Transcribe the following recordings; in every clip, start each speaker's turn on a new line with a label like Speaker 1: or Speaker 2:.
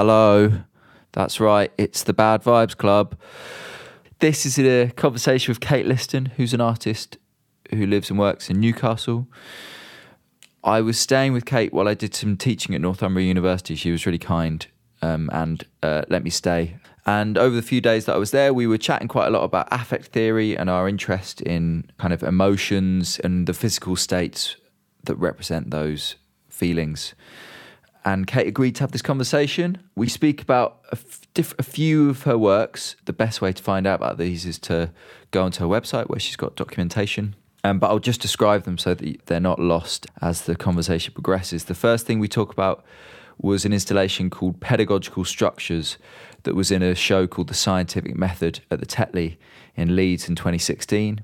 Speaker 1: Hello. That's right, it's the Bad Vibes Club. This is a conversation with Kate Liston, who's an artist who lives and works in Newcastle. I was staying with Kate while I did some teaching at Northumbria University. She was really kind um, and uh, let me stay. And over the few days that I was there, we were chatting quite a lot about affect theory and our interest in kind of emotions and the physical states that represent those feelings. And Kate agreed to have this conversation. We speak about a, f- diff- a few of her works. The best way to find out about these is to go onto her website where she's got documentation. Um, but I'll just describe them so that they're not lost as the conversation progresses. The first thing we talk about was an installation called Pedagogical Structures that was in a show called The Scientific Method at the Tetley in Leeds in 2016.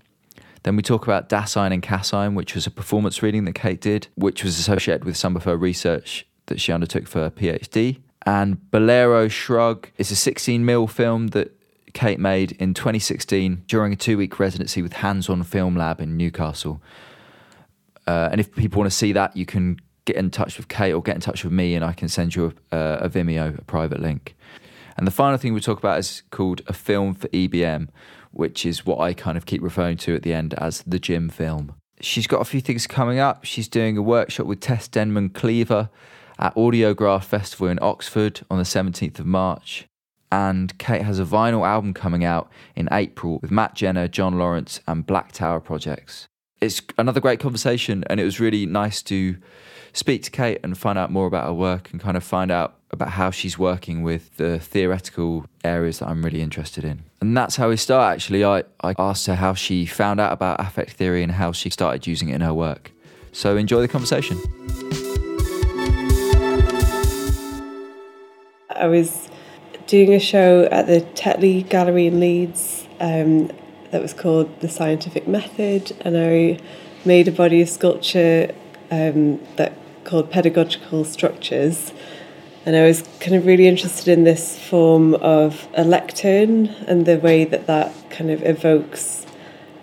Speaker 1: Then we talk about Dasein and Casein, which was a performance reading that Kate did, which was associated with some of her research that she undertook for her PhD. And Bolero Shrug is a 16 mil film that Kate made in 2016 during a two week residency with Hands On Film Lab in Newcastle. Uh, and if people want to see that, you can get in touch with Kate or get in touch with me, and I can send you a, a Vimeo, a private link. And the final thing we talk about is called a film for EBM, which is what I kind of keep referring to at the end as the gym film. She's got a few things coming up. She's doing a workshop with Tess Denman Cleaver at Audiograft Festival in Oxford on the 17th of March. And Kate has a vinyl album coming out in April with Matt Jenner, John Lawrence, and Black Tower Projects. It's another great conversation, and it was really nice to speak to Kate and find out more about her work and kind of find out about how she's working with the theoretical areas that I'm really interested in. And that's how we start actually. I, I asked her how she found out about affect theory and how she started using it in her work. So enjoy the conversation.
Speaker 2: I was doing a show at the Tetley Gallery in Leeds um, that was called The Scientific Method, and I made a body of sculpture um, that called Pedagogical Structures. And I was kind of really interested in this form of a lectern and the way that that kind of evokes,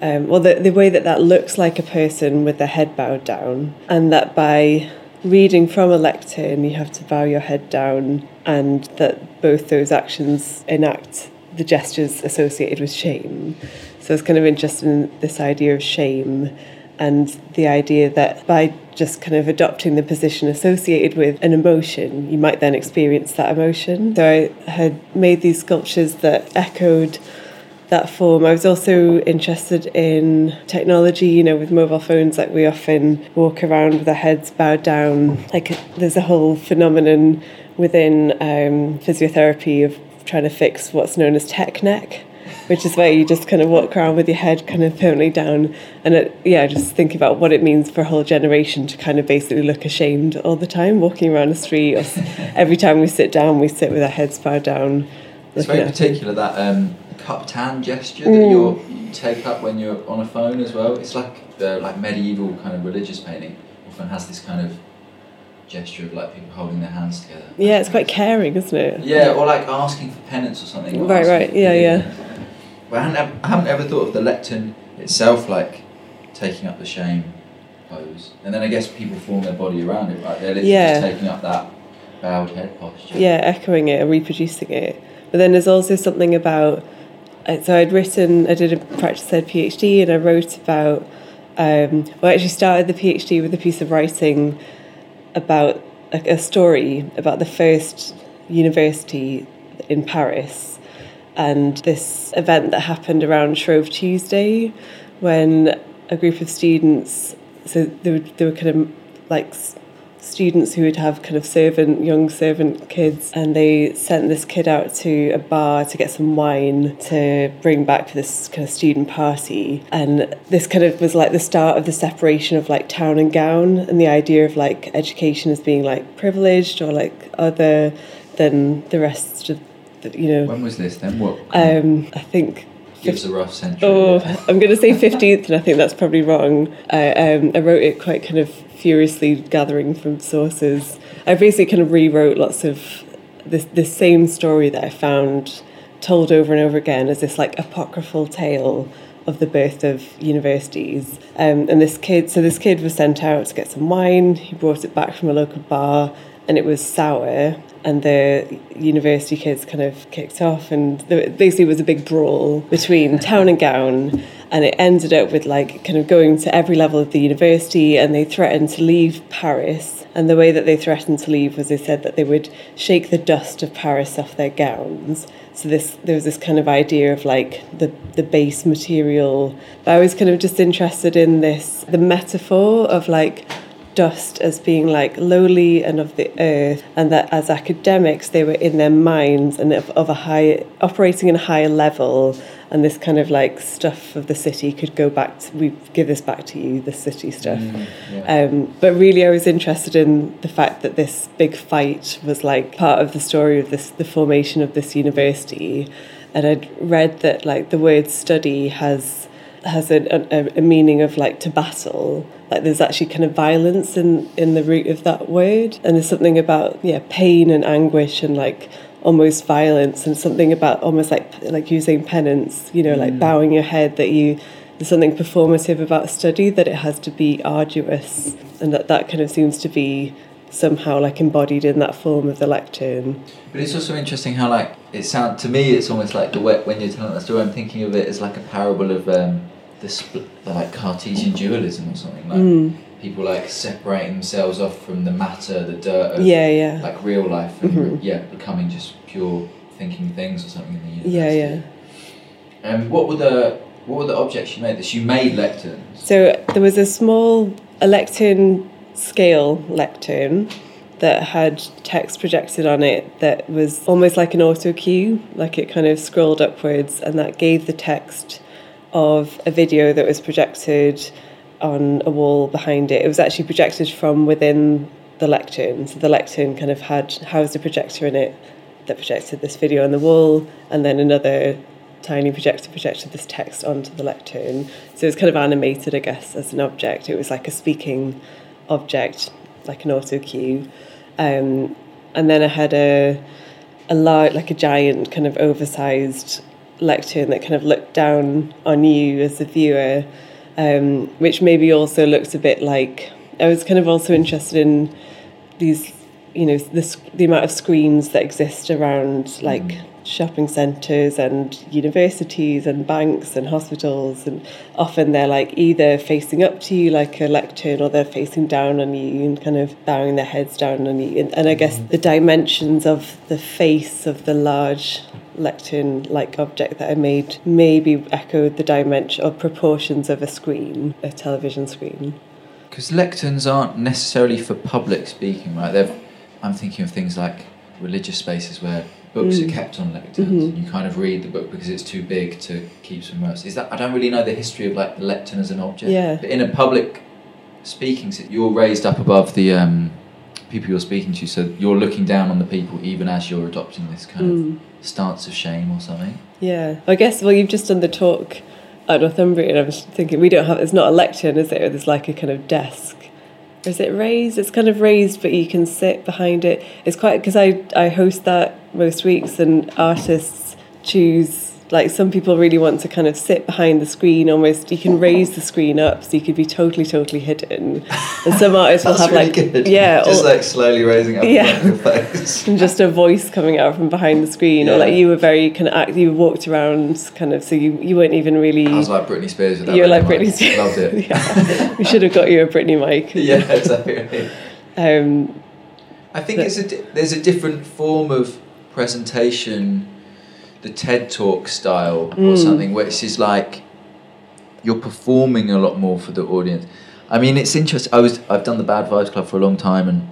Speaker 2: um, well, the, the way that that looks like a person with their head bowed down, and that by reading from a lectern, you have to bow your head down, and that both those actions enact the gestures associated with shame. So I was kind of interested in this idea of shame and the idea that by just kind of adopting the position associated with an emotion, you might then experience that emotion. So I had made these sculptures that echoed that form. I was also interested in technology, you know, with mobile phones, like we often walk around with our heads bowed down. Like there's a whole phenomenon within um, physiotherapy of trying to fix what's known as tech neck which is where you just kind of walk around with your head kind of permanently down. And it, yeah, just think about what it means for a whole generation to kind of basically look ashamed all the time, walking around the street. Or every time we sit down, we sit with our heads bowed down.
Speaker 1: It's very particular that um, cupped hand gesture that mm. you take up when you're on a phone as well. It's like the like medieval kind of religious painting often has this kind of gesture of like people holding their hands together.
Speaker 2: Yeah, it's quite caring, isn't it?
Speaker 1: Yeah, or like asking for penance or something.
Speaker 2: Right, right, yeah, yeah.
Speaker 1: But I haven't, I haven't ever thought of the lectern itself like taking up the shame pose. And then I guess people form their body around it, right? They're literally yeah. just taking up that bowed head posture.
Speaker 2: Yeah, echoing it and reproducing it. But then there's also something about. So I'd written, I did a practice ed PhD, and I wrote about. Um, well, I actually started the PhD with a piece of writing about a, a story about the first university in Paris and this event that happened around Shrove Tuesday when a group of students, so there were, there were kind of like students who would have kind of servant, young servant kids, and they sent this kid out to a bar to get some wine to bring back for this kind of student party. And this kind of was like the start of the separation of like town and gown and the idea of like education as being like privileged or like other than the rest of you know.
Speaker 1: When was this then? What?
Speaker 2: Um, I think.
Speaker 1: Give us a rough century.
Speaker 2: Oh, I'm going to say 15th, and I think that's probably wrong. I, um, I wrote it quite kind of furiously, gathering from sources. I basically kind of rewrote lots of this the same story that I found told over and over again as this like apocryphal tale of the birth of universities. Um, and this kid, so this kid was sent out to get some wine. He brought it back from a local bar, and it was sour and the university kids kind of kicked off, and there basically was a big brawl between town and gown. And it ended up with like kind of going to every level of the university, and they threatened to leave Paris. And the way that they threatened to leave was they said that they would shake the dust of Paris off their gowns. So this there was this kind of idea of like the the base material. But I was kind of just interested in this the metaphor of like dust as being like lowly and of the earth, and that as academics they were in their minds and of, of a high operating in a higher level, and this kind of like stuff of the city could go back. To, we give this back to you, the city stuff.
Speaker 1: Mm, yeah.
Speaker 2: Um, but really, I was interested in the fact that this big fight was like part of the story of this, the formation of this university, and I'd read that like the word study has has a, a, a meaning of like to battle like there's actually kind of violence in in the root of that word and there's something about yeah pain and anguish and like almost violence and something about almost like like using penance you know like bowing your head that you there's something performative about study that it has to be arduous and that that kind of seems to be somehow like embodied in that form of the lectern
Speaker 1: But it's also interesting how like it sound to me. It's almost like the way when you're telling that story. I'm thinking of it as like a parable of um, the, spl- the like Cartesian dualism or something. Like
Speaker 2: Mm.
Speaker 1: People like separating themselves off from the matter, the dirt of
Speaker 2: yeah yeah
Speaker 1: like real life, and
Speaker 2: Mhm.
Speaker 1: yeah, becoming just pure thinking things or something in the university.
Speaker 2: yeah yeah
Speaker 1: And what were the what were the objects you made? This you made lecterns.
Speaker 2: So there was a small a lectern scale lectern that had text projected on it that was almost like an auto cue, like it kind of scrolled upwards, and that gave the text of a video that was projected on a wall behind it. It was actually projected from within the lectern. So the lectern kind of had housed a projector in it that projected this video on the wall, and then another tiny projector projected this text onto the lectern. So it was kind of animated, I guess, as an object. It was like a speaking object, like an auto cue. Um, and then I had a a large, like a giant, kind of oversized lectern that kind of looked down on you as a viewer, um, which maybe also looked a bit like. I was kind of also interested in these, you know, the the amount of screens that exist around like shopping centres and universities and banks and hospitals, and often they're like either facing up to you like a lectern or they're facing down on you and kind of bowing their heads down on you. And, and I guess mm-hmm. the dimensions of the face of the large lectern like object that I made maybe echoed the dimension or proportions of a screen, a television screen.
Speaker 1: Because lecterns aren't necessarily for public speaking, right? They're, I'm thinking of things like religious spaces where books
Speaker 2: Mm.
Speaker 1: are kept on lecterns.
Speaker 2: Mhm.
Speaker 1: You kind of read the book because it's too big to keep else. Is that I don't really know the history of like the lectern as an object.
Speaker 2: Yeah.
Speaker 1: But in a public speaking, sit- you're raised up above the um, people you're speaking to, so you're looking down on the people even as you're adopting this kind
Speaker 2: Mm.
Speaker 1: of stance of shame or something.
Speaker 2: Yeah, I guess. Well, you've just done the talk at Northumbria, and I was thinking we don't have. It's not a lectern, is it? There's like a kind of desk. Is it raised? It's kind of raised, but you can sit behind it. It's quite because I I host that most weeks, and artists choose. Like some people really want to kind of sit behind the screen, almost. You can raise the screen up, so you could be totally, totally hidden. And some artists will have
Speaker 1: really
Speaker 2: like,
Speaker 1: good.
Speaker 2: yeah,
Speaker 1: just
Speaker 2: or-
Speaker 1: like slowly raising up
Speaker 2: Yeah.
Speaker 1: your face.
Speaker 2: and just a voice coming out from behind the screen, or like you were very kind of act, you walked around kind of, so you you weren't even really.
Speaker 1: I was like Britney Spears with that.
Speaker 2: you were like Britney
Speaker 1: mic.
Speaker 2: Spears.
Speaker 1: Loved it.
Speaker 2: yeah, we should have got you a Britney mic.
Speaker 1: yeah, exactly.
Speaker 2: Um,
Speaker 1: I think
Speaker 2: But-
Speaker 1: it's a di- there's a different form of presentation, the TED Talk style or
Speaker 2: Mm.
Speaker 1: something, which is like you're performing a lot more for the audience. I mean, it's interesting. I was I've done the Bad Vibes Club for a long time, and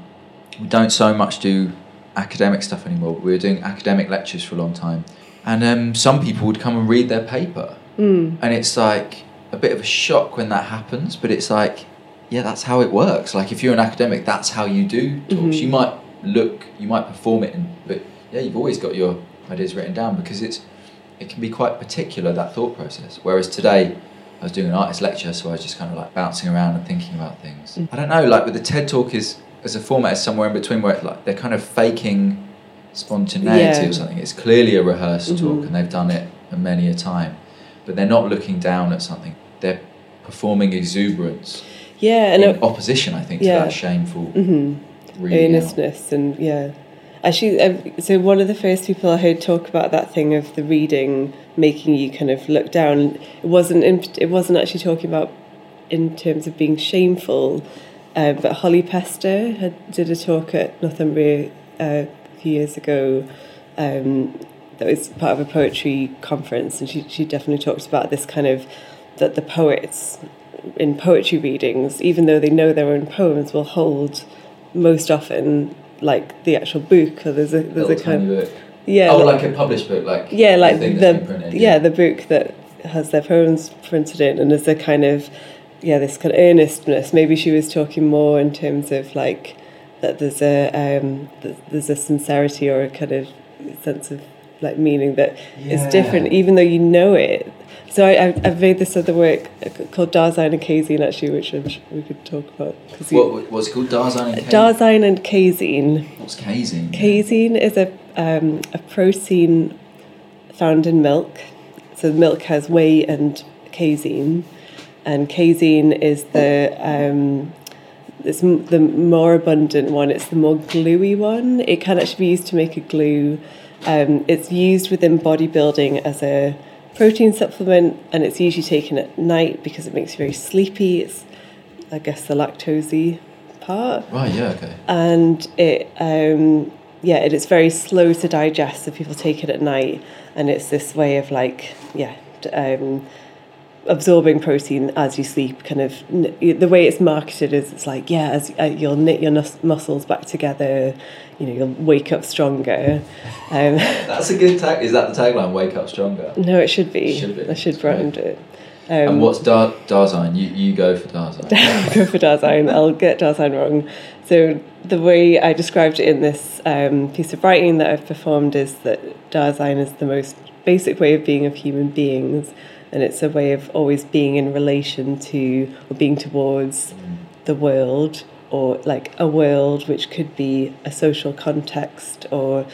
Speaker 1: we don't so much do academic stuff anymore. But we were doing academic lectures for a long time, and um, some people would come and read their paper,
Speaker 2: mm,
Speaker 1: and it's like a bit of a shock when that happens but it's like yeah that's how it works like if you're an academic that's how you do talks
Speaker 2: Mhm.
Speaker 1: you might look you might perform it in, but yeah you've always got your ideas written down because it's it can be quite particular that thought process whereas today I was doing an artist lecture so I was just kind of like bouncing around and thinking about things
Speaker 2: Mm.
Speaker 1: I don't know like with the TED talk is as a format is somewhere in between where it, like they're kind of faking spontaneity
Speaker 2: Yeah.
Speaker 1: or something it's clearly a rehearsed
Speaker 2: Mhm.
Speaker 1: talk and they've done it many a time but they're not looking down at something. They're performing exuberance
Speaker 2: yeah, and
Speaker 1: in
Speaker 2: uh,
Speaker 1: opposition, I think, to
Speaker 2: yeah.
Speaker 1: that shameful
Speaker 2: mhm,
Speaker 1: reading out.
Speaker 2: earnestness and yeah, Actually, uh, so one of the first people I heard talk about that thing of the reading making you kind of look down. It wasn't. In, it wasn't actually talking about in terms of being shameful. Uh, but Holly Pester had, did a talk at Northumbria uh, a few years ago. Um, that was part of a poetry conference, and she she definitely talked about this kind of that the poets in poetry readings, even though they know their own poems, will hold most often like the actual book or there's a there's
Speaker 1: Little
Speaker 2: a kind of
Speaker 1: book.
Speaker 2: yeah
Speaker 1: oh,
Speaker 2: like,
Speaker 1: like a published book, like
Speaker 2: yeah like the
Speaker 1: printed,
Speaker 2: yeah the book that has their poems printed in and there's a kind of yeah this kind of earnestness maybe she was talking more in terms of like that there's a um that there's a sincerity or a kind of sense of like meaning that is
Speaker 1: Yeah.
Speaker 2: different even though you know it so I, I've, I've made this other work called Dasein and Casein actually which I'm sure we could talk about because
Speaker 1: What what's it called? Darzine and Casein?
Speaker 2: Dasein and Casein
Speaker 1: What's casein?
Speaker 2: Casein is a um, a protein found in milk. So milk has whey and casein, and casein is the um, it's the more abundant one. It's the more gluey one. It can actually be used to make a glue. Um, it's used within bodybuilding as a protein supplement, and it's usually taken at night because it makes you very sleepy. It's, I guess, the lactosey part
Speaker 1: Right. Yeah. Okay.
Speaker 2: and it um yeah it is very slow to digest so people take it at night and it's this way of like yeah um absorbing protein as you sleep kind of the way it's marketed is it's like yeah as uh, you'll knit your nus- muscles back together you know you'll wake up stronger um,
Speaker 1: That's a good tag. Is that the tagline? Wake up stronger.
Speaker 2: no it should be
Speaker 1: Should be,
Speaker 2: I should brand it um,
Speaker 1: and what's Dar- Darzine? You you go for Darzine.
Speaker 2: Go for Dasein. I'll get Dasein wrong. So the way I described it in this um, piece of writing that I've performed is that Dasein is the most basic way of being of human beings, and it's a way of always being in relation to or being towards the world, or like a world which could be a social context or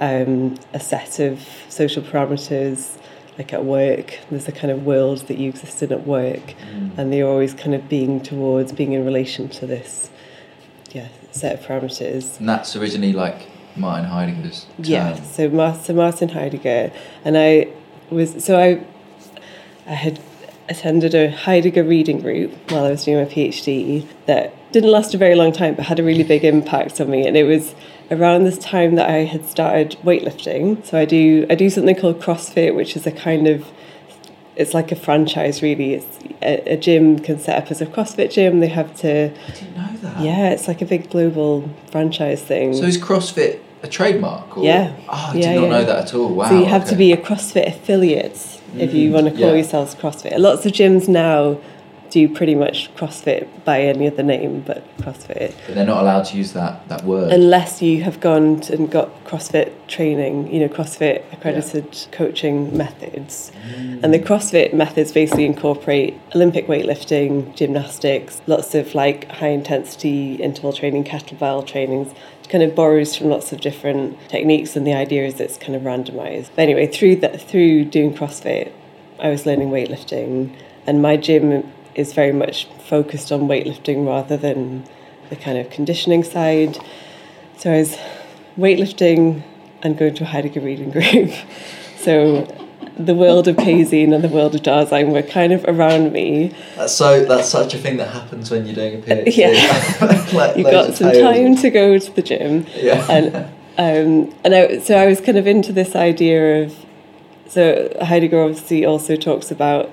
Speaker 2: um, a set of social parameters. Like at work, there's a kind of world that you exist in at work, and they're always kind of being towards being in relation to this, yeah, set of parameters.
Speaker 1: And that's originally like Martin Heidegger's term.
Speaker 2: Yeah, so, so Martin Heidegger, and I was so I, I had attended a Heidegger reading group while I was doing my PhD that didn't last a very long time, but had a really big impact on me, and it was around this time that I had started weightlifting. So I do I do something called CrossFit, which is a kind of it's like a franchise really. It's a, a gym can set up as a CrossFit gym. They have to
Speaker 1: I didn't know that.
Speaker 2: yeah, it's like a big global franchise thing.
Speaker 1: So is CrossFit a trademark? Or?
Speaker 2: Yeah.
Speaker 1: Oh, I
Speaker 2: Yeah,
Speaker 1: did not
Speaker 2: yeah.
Speaker 1: know that at all. Wow.
Speaker 2: so you have to be a CrossFit affiliate if you
Speaker 1: Mm,
Speaker 2: want to call
Speaker 1: yeah.
Speaker 2: yourselves CrossFit. Lots of gyms now do pretty much CrossFit by any other name, but CrossFit.
Speaker 1: But they're not allowed to use that that word.
Speaker 2: Unless you have gone and got CrossFit training, you know, CrossFit accredited coaching methods. And the CrossFit methods basically incorporate Olympic weightlifting, gymnastics, lots of like high intensity interval training, kettlebell trainings. Kind of borrows from lots of different techniques, and the idea is it's kind of randomized. But anyway, through that, through doing CrossFit, I was learning weightlifting, and my gym is very much focused on weightlifting rather than the kind of conditioning side. So I was weightlifting and going to a Heidegger reading group. So the world of casein and the world of Dasein were kind of around me.
Speaker 1: That's so. That's such a thing that happens when you're doing a PhD.
Speaker 2: Yeah.
Speaker 1: Like
Speaker 2: You've got some time to go to the gym.
Speaker 1: Yeah.
Speaker 2: And um, and I, so I was kind of into this idea of so Heidegger obviously also talks about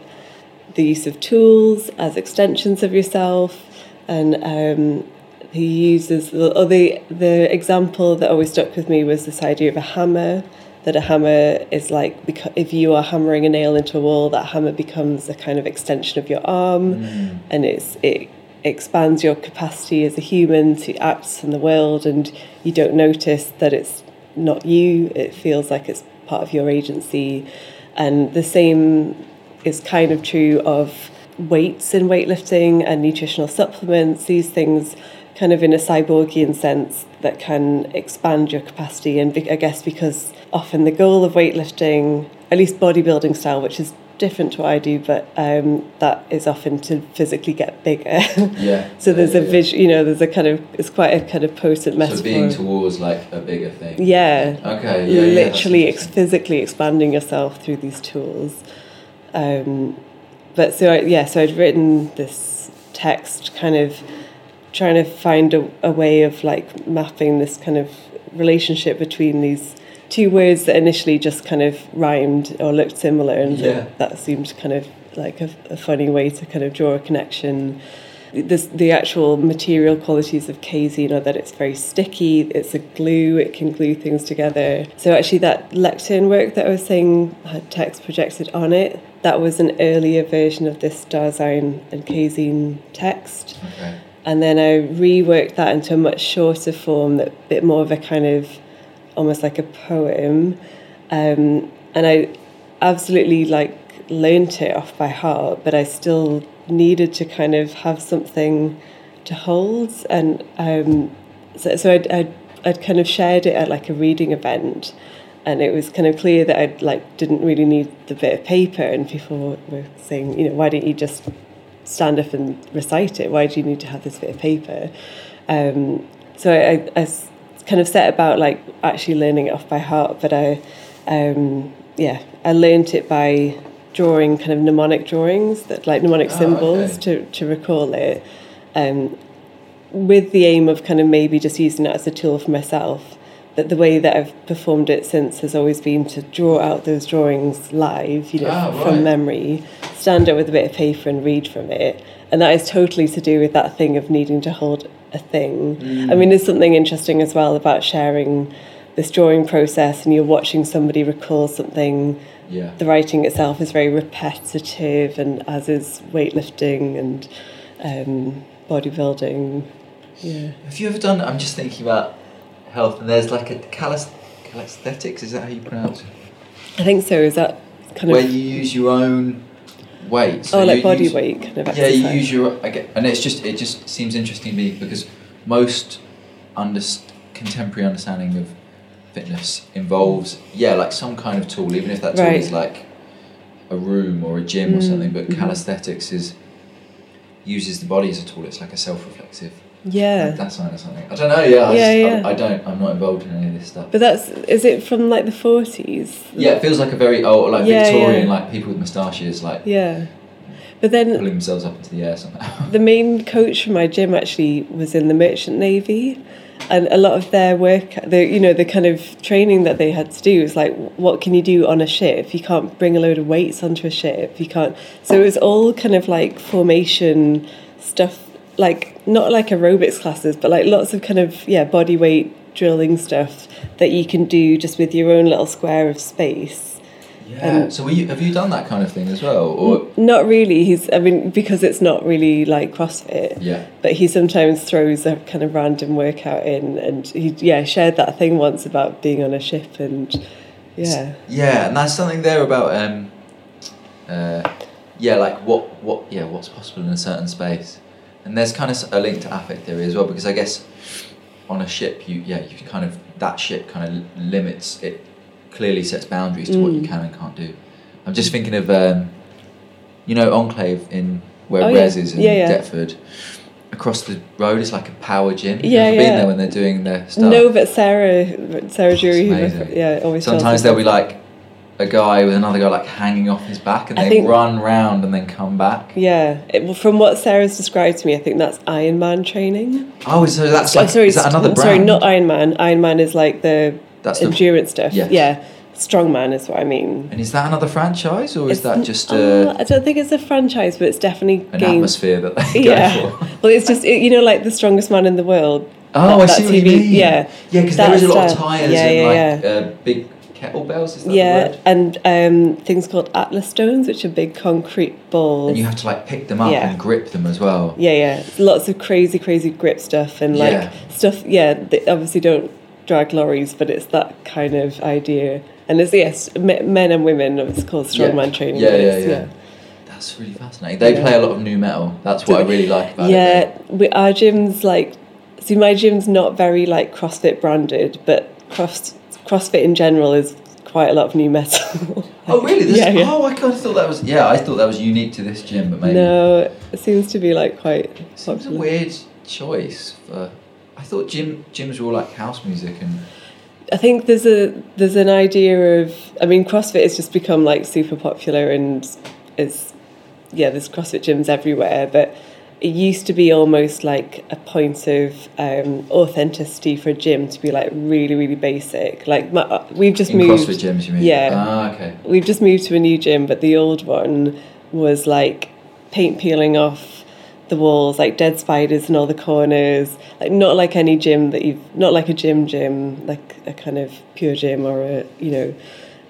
Speaker 2: the use of tools as extensions of yourself, and um, he uses or the the example that always stuck with me was this idea of a hammer. That a hammer is like if you are hammering a nail into a wall, that hammer becomes a kind of extension of your arm,
Speaker 1: Mm.
Speaker 2: and it's it expands your capacity as a human to act in the world, and you don't notice that it's not you. It feels like it's part of your agency, and the same is kind of true of weights in weightlifting and nutritional supplements. These things, kind of in a cyborgian sense, that can expand your capacity. And I guess because often the goal of weightlifting, at least bodybuilding style, which is different to what I do, but um, that is often to physically get bigger.
Speaker 1: Yeah.
Speaker 2: so there's
Speaker 1: Yeah,
Speaker 2: a
Speaker 1: yeah.
Speaker 2: you know, there's a kind of it's quite a kind of potent metaphor.
Speaker 1: So being towards like a bigger thing.
Speaker 2: yeah,
Speaker 1: Okay. Yeah. yeah,
Speaker 2: literally ex- physically expanding yourself through these tools. Um, but so I, yeah, so I'd written this text, kind of trying to find a, a way of like mapping this kind of relationship between these two words that initially just kind of rhymed or looked similar, and
Speaker 1: Yeah.
Speaker 2: that, that seemed kind of like a, a funny way to kind of draw a connection. This, the actual material qualities of casein are that it's very sticky, it's a glue, it can glue things together. So, actually, that lectern work that I was saying had text projected on it, that was an earlier version of this Dasein and casein text.
Speaker 1: Okay.
Speaker 2: And then I reworked that into a much shorter form, that bit more of a kind of almost like a poem. Um, and I absolutely like learnt it off by heart, but I still needed to kind of have something to hold. And um, so, so I'd, I'd, I'd kind of shared it at like a reading event. And it was kind of clear that I like didn't really need the bit of paper, and people were saying, you know, why don't you just stand up and recite it? Why do you need to have this bit of paper? Um, so I kind of set about like actually learning it off by heart, but I, um, yeah, I learned it by drawing kind of mnemonic drawings that like mnemonic
Speaker 1: Oh,
Speaker 2: symbols
Speaker 1: okay.
Speaker 2: to, to recall it, um, with the aim of kind of maybe just using it as a tool for myself. But the way that I've performed it since has always been to draw out those drawings live, you know,
Speaker 1: Ah,
Speaker 2: from
Speaker 1: right.
Speaker 2: memory, stand up with a bit of paper and read from it. And that is totally to do with that thing of needing to hold a thing. I mean, there's something interesting as well about sharing this drawing process and you're watching somebody recall something.
Speaker 1: Yeah.
Speaker 2: The writing itself is very repetitive, and as is weightlifting and um, bodybuilding. Yeah.
Speaker 1: Have you ever done? I'm just thinking about health, and there's like a calis, calisthenics. Is that how you pronounce it?
Speaker 2: I think so. Is that kind
Speaker 1: Where
Speaker 2: of.
Speaker 1: Where you use your own weight. So
Speaker 2: oh, like body
Speaker 1: use-
Speaker 2: weight kind of
Speaker 1: Yeah, you use your. I get, and it's just it just seems interesting to me because most under, contemporary understanding of fitness involves yeah like some kind of tool, even if that tool
Speaker 2: Right.
Speaker 1: is like a room or a gym or
Speaker 2: Mm,
Speaker 1: something. But
Speaker 2: mhm.
Speaker 1: is uses the body as a tool. It's like a self-reflective.
Speaker 2: Yeah.
Speaker 1: Like Dasein or something. I don't know. Yeah, I,
Speaker 2: Yeah,
Speaker 1: just,
Speaker 2: yeah.
Speaker 1: I, I don't. I'm not involved in any of this stuff.
Speaker 2: But that's. Is it from like the 40s?
Speaker 1: yeah, it feels like a very old, like
Speaker 2: Yeah,
Speaker 1: Victorian,
Speaker 2: yeah.
Speaker 1: like people with moustaches, like
Speaker 2: Yeah. But then
Speaker 1: pulling themselves up into the air somehow.
Speaker 2: the main coach for my gym actually was in the merchant navy and a lot of their work the you know the kind of training that they had to do was like what can you do on a ship you can't bring a load of weights onto a ship you can't so it was all kind of like formation stuff like not like aerobics classes but like lots of kind of yeah body weight drilling stuff that you can do just with your own little square of space
Speaker 1: Yeah. so were you, have you done that kind of thing as well, or
Speaker 2: not really he's i mean because it's not really like crossfit
Speaker 1: yeah?
Speaker 2: but he sometimes throws a kind of random workout in and he yeah shared that thing once about being on a ship and yeah
Speaker 1: Yeah, and that's something there about um, uh, yeah, like what what yeah, what's possible in a certain space, and there's kind of a link to affect theory as well because I guess on a ship you yeah you kind of that ship kind of limits it clearly sets boundaries to what you
Speaker 2: Mm.
Speaker 1: can and can't do. I'm just thinking of um, you know Enclave in where
Speaker 2: Oh, yeah.
Speaker 1: Res is in
Speaker 2: Yeah, yeah.
Speaker 1: Deptford. Across the road is like a power gym.
Speaker 2: Yeah,
Speaker 1: ever
Speaker 2: yeah.
Speaker 1: been there when they're doing their stuff?
Speaker 2: no but sarah sarah jury who yeah always
Speaker 1: Sometimes
Speaker 2: us
Speaker 1: there'll be like a guy with another guy like hanging off his back, and
Speaker 2: I
Speaker 1: they
Speaker 2: think-
Speaker 1: run round and then come back.
Speaker 2: yeah. It, from what sarah's described to me i think that's Iron Man training.
Speaker 1: Oh, so that's
Speaker 2: Oh, sorry
Speaker 1: is that another brand?
Speaker 2: sorry not ironman ironman is like the
Speaker 1: That's the-
Speaker 2: endurance stuff.
Speaker 1: Yes.
Speaker 2: yeah. Strongman is what i mean.
Speaker 1: And is that another franchise, or is that just
Speaker 2: uh,
Speaker 1: uh,
Speaker 2: i don't think it's a franchise but it's definitely
Speaker 1: an
Speaker 2: gained
Speaker 1: atmosphere that they
Speaker 2: yeah.
Speaker 1: go for?
Speaker 2: well it's just it, you know like the strongest man in the world.
Speaker 1: Oh,
Speaker 2: That-
Speaker 1: I see what you mean.
Speaker 2: yeah.
Speaker 1: Yeah, because there is a lot of tires
Speaker 2: yeah,
Speaker 1: and
Speaker 2: yeah,
Speaker 1: like Uh, big kettlebells. Is that the
Speaker 2: yeah
Speaker 1: word?
Speaker 2: and um, things called atlas stones which are big concrete balls
Speaker 1: And you have to like pick them up
Speaker 2: Yeah.
Speaker 1: and grip them as well.
Speaker 2: yeah yeah lots of crazy crazy grip stuff and like
Speaker 1: Yeah.
Speaker 2: stuff yeah they obviously don't drag lorries but it's that kind of idea and it's yes men and women it's called strongman
Speaker 1: Yeah.
Speaker 2: training
Speaker 1: Yeah, yeah, yeah. That's really fascinating. They
Speaker 2: Yeah.
Speaker 1: play a lot of nu metal. That's what I really like about it.
Speaker 2: yeah our gym's like see my gym's not very like crossfit branded but cross crossfit in general is quite a lot of nu metal.
Speaker 1: Oh really? This,
Speaker 2: yeah, yeah.
Speaker 1: Oh, I kind of thought that was. Yeah, I thought that was unique to this gym, but maybe.
Speaker 2: No, it seems to be like quite
Speaker 1: Seems a weird choice for. I thought gym gyms were all like house music and.
Speaker 2: I think there's a there's an idea of I mean CrossFit has just become like super popular and it's yeah there's CrossFit gyms everywhere but it used to be almost like a point of um, authenticity for a gym to be like really really basic like my, uh, we've just
Speaker 1: in
Speaker 2: moved
Speaker 1: CrossFit gyms, you mean?
Speaker 2: Yeah.
Speaker 1: Ah, okay.
Speaker 2: we've just moved to a new gym, but the old one was like paint peeling off the walls, like dead spiders in all the corners. Like not like any gym that you've not like a gym gym, like a kind of PureGym or a you know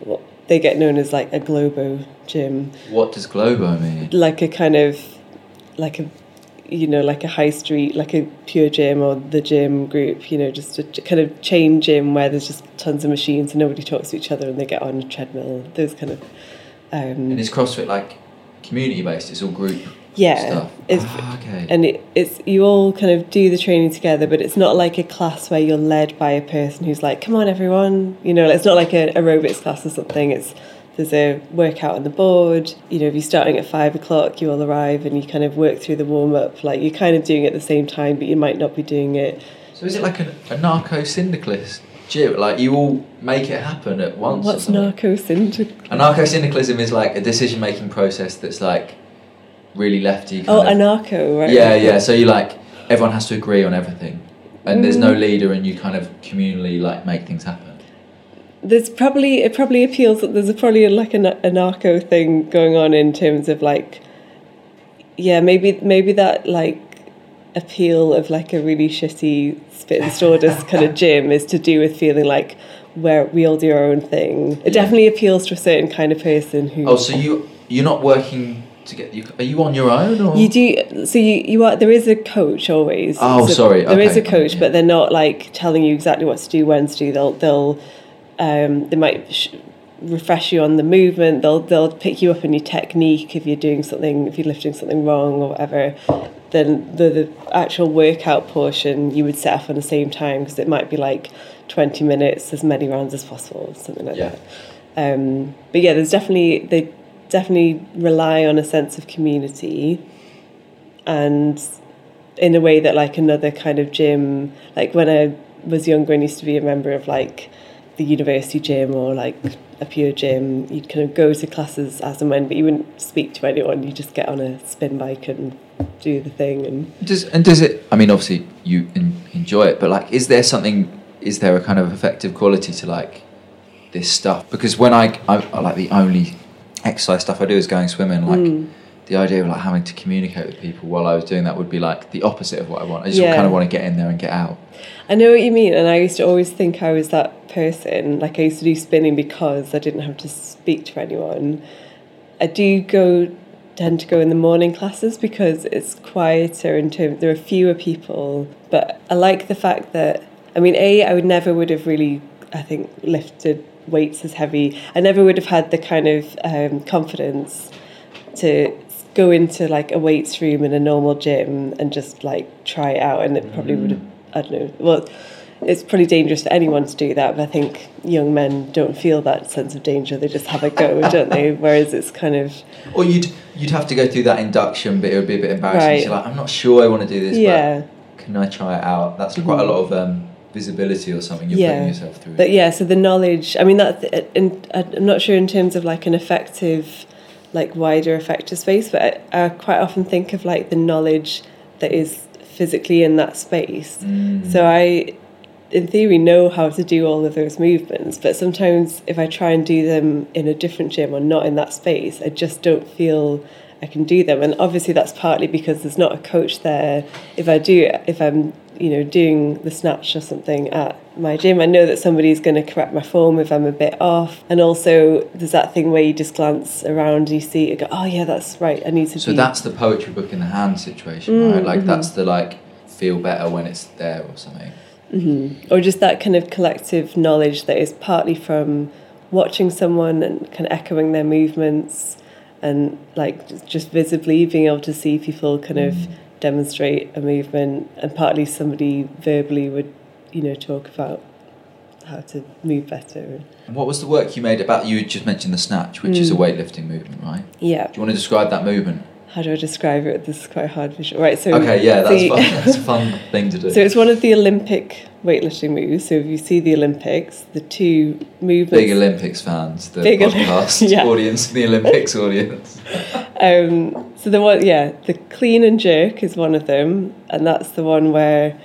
Speaker 2: what they get known as like a globo gym,
Speaker 1: What does Globo mean?
Speaker 2: like a kind of like a you know like a high street like a PureGym or the gym group you know just a kind of chain gym where there's just tons of machines and nobody talks to each other and they get on a treadmill those kind of um
Speaker 1: And is CrossFit like community based? It's all group
Speaker 2: yeah
Speaker 1: stuff.
Speaker 2: it's
Speaker 1: ah, okay.
Speaker 2: and it, it's you all kind of do the training together but it's not like a class where you're led by a person who's like come on everyone you know it's not like an aerobics class or something it's there's a workout on the board you know if you're starting at five o'clock you all arrive and you kind of work through the warm-up like you're kind of doing it at the same time but you might not be doing it
Speaker 1: so is it like a, a narco syndicalist gym? Like you all make it happen at once?
Speaker 2: what's narco syndicate
Speaker 1: Anarcho syndicalism is like a decision making process that's like really lefty.
Speaker 2: Oh
Speaker 1: of.
Speaker 2: anarcho right
Speaker 1: Yeah, yeah. So you like everyone has to agree on everything, and there's
Speaker 2: Mm.
Speaker 1: no leader, and you kind of communally like make things happen.
Speaker 2: There's probably it probably appeals there's a, probably like an anarcho thing going on in terms of like yeah maybe maybe that like appeal of like a really shitty spit and sawdust kind of gym is to do with feeling like where we all do our own thing it
Speaker 1: Yeah.
Speaker 2: definitely appeals to a certain kind of person who
Speaker 1: Oh, so you you're not working to get you? Are you on your own or?
Speaker 2: you do so you you are there is a coach always
Speaker 1: Oh,
Speaker 2: So
Speaker 1: sorry,
Speaker 2: there is
Speaker 1: okay,
Speaker 2: a coach
Speaker 1: yeah.
Speaker 2: but they're not like telling you exactly what to do when to do they'll they'll um, they might sh- refresh you on the movement. They'll they'll pick you up in your technique if you're doing something if you're lifting something wrong or whatever. Then the, the actual workout portion you would set off on the same time because it might be like 20 minutes as many rounds as possible something like
Speaker 1: Yeah.
Speaker 2: that. Um, but yeah there's definitely they definitely rely on a sense of community and in a way that like another kind of gym like when i was younger and used to be a member of like the university gym or like a PureGym you'd kind of go to classes as and when but you wouldn't speak to anyone you just get on a spin bike and do the thing and
Speaker 1: Does and does it? I mean, obviously you en- enjoy it, but like, is there something? Is there a kind of affective quality to like this stuff? Because when I, I, I like the only exercise stuff I do is going swimming. Like
Speaker 2: Mm.
Speaker 1: The idea of like having to communicate with people while I was doing that would be like the opposite of what I want. I just
Speaker 2: Yeah.
Speaker 1: kind of want to get in there and get out.
Speaker 2: I know what you mean, and I used to always think I was that person. Like I used to do spinning because I didn't have to speak to anyone. I do go tend to go in the morning classes because it's quieter in terms there are fewer people. But I like the fact that I mean, a I would never would have really I think lifted weights as heavy. I never would have had the kind of um, confidence to go into like a weights room in a normal gym and just like try it out and it probably would have I don't know well it's probably dangerous for anyone to do that but I think young men don't feel that sense of danger they just have a go don't they whereas it's kind of
Speaker 1: Or you'd you'd have to go through that induction, but it would be a bit embarrassing.
Speaker 2: Right.
Speaker 1: So like, I'm not sure I want to do this.
Speaker 2: yeah
Speaker 1: But can I try it out? That's quite a lot of um, visibility or something you're
Speaker 2: Yeah.
Speaker 1: putting yourself through.
Speaker 2: But yeah, so the knowledge. I mean, that. And I'm not sure in terms of like an affective, like wider affective space, but I, I quite often think of like the knowledge that is physically in that space.
Speaker 1: Mm.
Speaker 2: So I, in theory, know how to do all of those movements, but sometimes if I try and do them in a different gym or not in that space, I just don't feel. I can do them, and obviously that's partly because there's not a coach there. If I do, if I'm you know doing the snatch or something at my gym, I know that somebody's going to correct my form if I'm a bit off. And also, there's that thing where you just glance around, and you see, it, go, oh yeah, that's right. I need to.
Speaker 1: So
Speaker 2: be.
Speaker 1: that's the poetry book in the hand situation,
Speaker 2: Mm,
Speaker 1: right? Like that's the like feel better when it's there or something.
Speaker 2: hmm Or just that kind of collective knowledge that is partly from watching someone and kind of echoing their movements and like just- just visibly being able to see people kind of
Speaker 1: Mm.
Speaker 2: Demonstrate a movement and partly somebody verbally would, you know, talk about how to move better.
Speaker 1: And what was the work you made about? You just mentioned the snatch, which is a
Speaker 2: Mm.
Speaker 1: weightlifting movement, right?
Speaker 2: Yeah.
Speaker 1: Do you want to describe that movement?
Speaker 2: How do I describe it? This is quite hard visual. Right. So
Speaker 1: Okay, yeah, that's
Speaker 2: the-
Speaker 1: fun. That's a fun thing to do.
Speaker 2: So it's one of the Olympic weightlifting moves. So if you see the Olympics, the two movements.
Speaker 1: Big Olympics fans, the
Speaker 2: Big Olymp-
Speaker 1: podcast
Speaker 2: yeah.
Speaker 1: audience, the Olympics audience.
Speaker 2: Um, so the one, yeah, the clean and jerk is one of them, and that's the one where